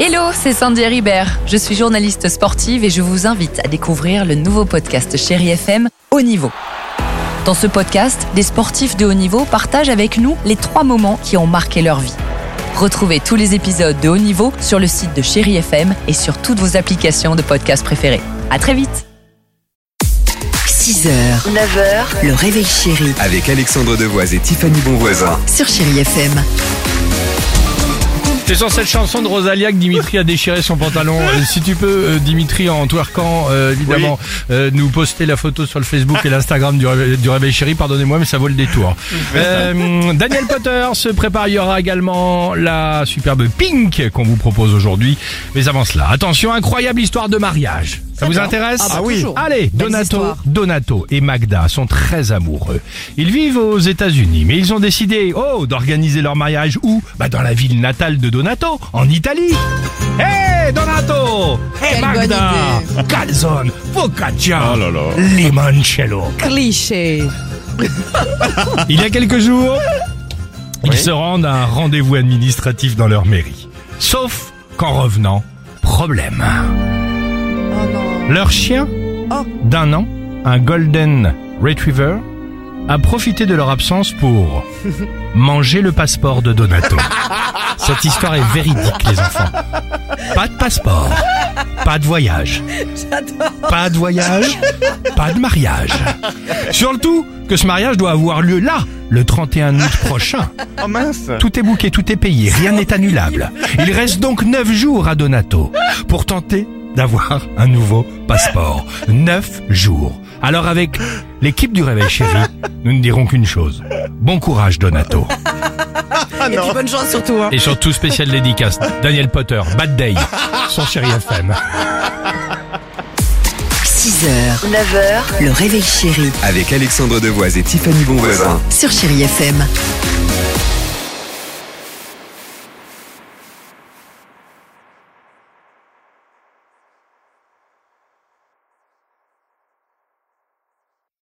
Hello, c'est Sandy Ribert. Je suis journaliste sportive et je vous invite à découvrir le nouveau podcast Chéri FM Haut Niveau. Dans ce podcast, des sportifs de haut niveau partagent avec nous les trois moments qui ont marqué leur vie. Retrouvez tous les épisodes de Haut Niveau sur le site de Chéri FM et sur toutes vos applications de podcast préférées. À très vite. 6h, 9h, le réveil chéri Avec Alexandre Devoise et Tiffany Bonvoisin. sur Chéri FM. C'est sur cette chanson de Rosalia que Dimitri a déchiré son pantalon. Euh, si tu peux, euh, Dimitri, en twerkant, euh, évidemment, euh, nous poster la photo sur le Facebook et l'Instagram du, Réveil- du Réveil Chéri, pardonnez-moi, mais ça vaut le détour. Euh, Daniel Potter se prépare, il y aura également la superbe Pink qu'on vous propose aujourd'hui. Mais avant cela, attention, incroyable histoire de mariage. Ça vous intéresse Ah bah, toujours. Allez, Donato, histoires. Donato et Magda sont très amoureux. Ils vivent aux États-Unis, mais ils ont décidé, oh, d'organiser leur mariage où? Bah dans la ville natale de Donato, en Italie. Hey Donato Hey Quelle Magda Calzone, focaccia, limoncello. Cliché. Il y a quelques jours, ils se rendent à un rendez-vous administratif dans leur mairie. Sauf qu'en revenant, problème. Leur chien d'un an, un Golden Retriever, a profité de leur absence pour manger le passeport de Donato. Cette histoire est véridique, les enfants. Pas de passeport, pas de voyage. Pas de voyage, pas de mariage. Sur le tout, que ce mariage doit avoir lieu là, le 31 août prochain. Oh mince Tout est bouqué, tout est payé, rien n'est annulable. Il reste donc neuf jours à Donato pour tenter d'avoir un nouveau passeport. Neuf jours. Alors avec l'équipe du Réveil Chéri, nous ne dirons qu'une chose. Bon courage Donato. Bonne chance surtout. Hein. Et surtout spécial dédicace, Daniel Potter, Bad Day, sur Chéri FM. 6h, 9h, le réveil chéri Avec Alexandre Devoise et Tiffany Bonvoisin. sur Chéri FM.